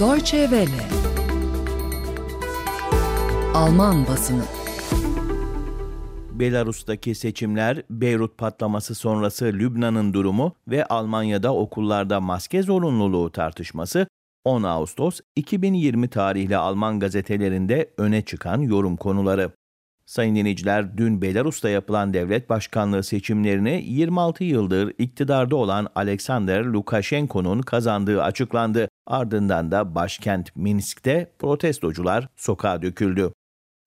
Deutsche Welle Alman basını Belarus'taki seçimler, Beyrut patlaması sonrası Lübnan'ın durumu ve Almanya'da okullarda maske zorunluluğu tartışması 10 Ağustos 2020 tarihli Alman gazetelerinde öne çıkan yorum konuları. Sayın dinleyiciler, dün Belarus'ta yapılan devlet başkanlığı seçimlerini 26 yıldır iktidarda olan Alexander Lukashenko'nun kazandığı açıklandı. Ardından da başkent Minsk'te protestocular sokağa döküldü.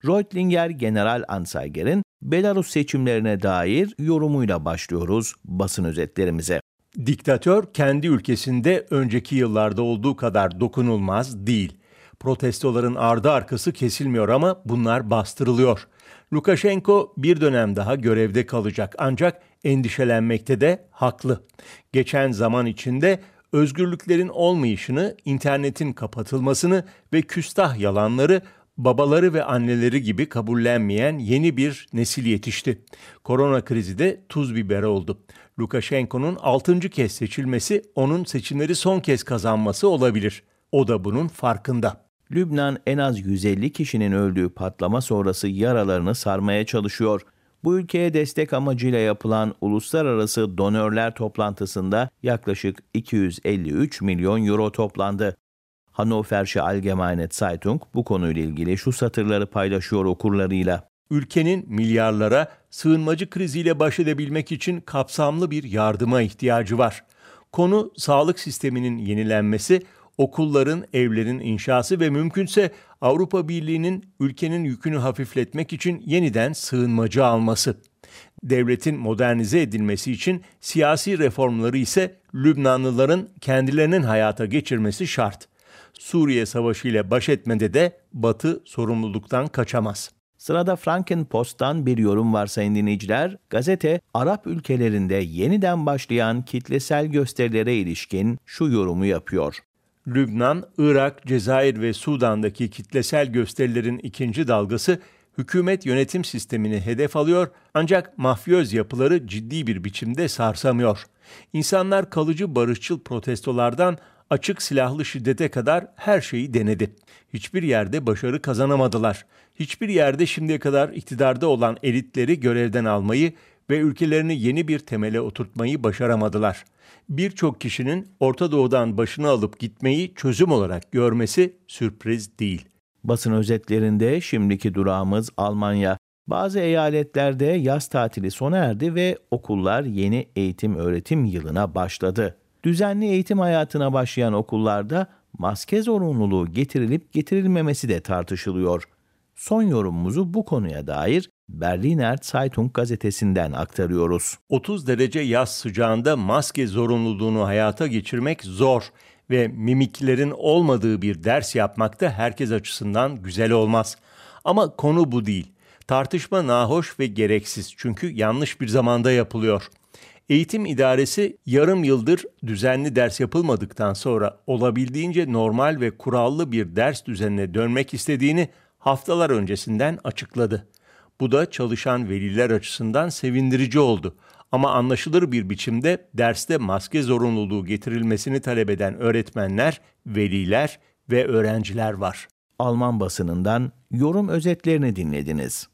Reutlinger General Anzeiger'in Belarus seçimlerine dair yorumuyla başlıyoruz basın özetlerimize. Diktatör kendi ülkesinde önceki yıllarda olduğu kadar dokunulmaz değil. Protestoların ardı arkası kesilmiyor ama bunlar bastırılıyor. Lukashenko bir dönem daha görevde kalacak ancak endişelenmekte de haklı. Geçen zaman içinde özgürlüklerin olmayışını, internetin kapatılmasını ve küstah yalanları babaları ve anneleri gibi kabullenmeyen yeni bir nesil yetişti. Korona krizi de tuz biber oldu. Lukashenko'nun 6. kez seçilmesi onun seçimleri son kez kazanması olabilir. O da bunun farkında. Lübnan en az 150 kişinin öldüğü patlama sonrası yaralarını sarmaya çalışıyor. Bu ülkeye destek amacıyla yapılan uluslararası donörler toplantısında yaklaşık 253 milyon euro toplandı. Hannoversche Allgemeine Zeitung bu konuyla ilgili şu satırları paylaşıyor okurlarıyla. Ülkenin milyarlara sığınmacı kriziyle baş edebilmek için kapsamlı bir yardıma ihtiyacı var. Konu sağlık sisteminin yenilenmesi, okulların, evlerin inşası ve mümkünse Avrupa Birliği'nin ülkenin yükünü hafifletmek için yeniden sığınmacı alması. Devletin modernize edilmesi için siyasi reformları ise Lübnanlıların kendilerinin hayata geçirmesi şart. Suriye Savaşı ile baş etmede de Batı sorumluluktan kaçamaz. Sırada Franken Post'tan bir yorum var sayın dinleyiciler. Gazete, Arap ülkelerinde yeniden başlayan kitlesel gösterilere ilişkin şu yorumu yapıyor. Lübnan, Irak, Cezayir ve Sudan'daki kitlesel gösterilerin ikinci dalgası hükümet yönetim sistemini hedef alıyor ancak mafyöz yapıları ciddi bir biçimde sarsamıyor. İnsanlar kalıcı barışçıl protestolardan açık silahlı şiddete kadar her şeyi denedi. Hiçbir yerde başarı kazanamadılar. Hiçbir yerde şimdiye kadar iktidarda olan elitleri görevden almayı ve ülkelerini yeni bir temele oturtmayı başaramadılar. Birçok kişinin Orta Doğu'dan başını alıp gitmeyi çözüm olarak görmesi sürpriz değil. Basın özetlerinde şimdiki durağımız Almanya. Bazı eyaletlerde yaz tatili sona erdi ve okullar yeni eğitim öğretim yılına başladı. Düzenli eğitim hayatına başlayan okullarda maske zorunluluğu getirilip getirilmemesi de tartışılıyor. Son yorumumuzu bu konuya dair Berliner Zeitung gazetesinden aktarıyoruz. 30 derece yaz sıcağında maske zorunluluğunu hayata geçirmek zor ve mimiklerin olmadığı bir ders yapmak da herkes açısından güzel olmaz. Ama konu bu değil. Tartışma nahoş ve gereksiz çünkü yanlış bir zamanda yapılıyor. Eğitim idaresi yarım yıldır düzenli ders yapılmadıktan sonra olabildiğince normal ve kurallı bir ders düzenine dönmek istediğini haftalar öncesinden açıkladı. Bu da çalışan veliler açısından sevindirici oldu. Ama anlaşılır bir biçimde derste maske zorunluluğu getirilmesini talep eden öğretmenler, veliler ve öğrenciler var. Alman basınından yorum özetlerini dinlediniz.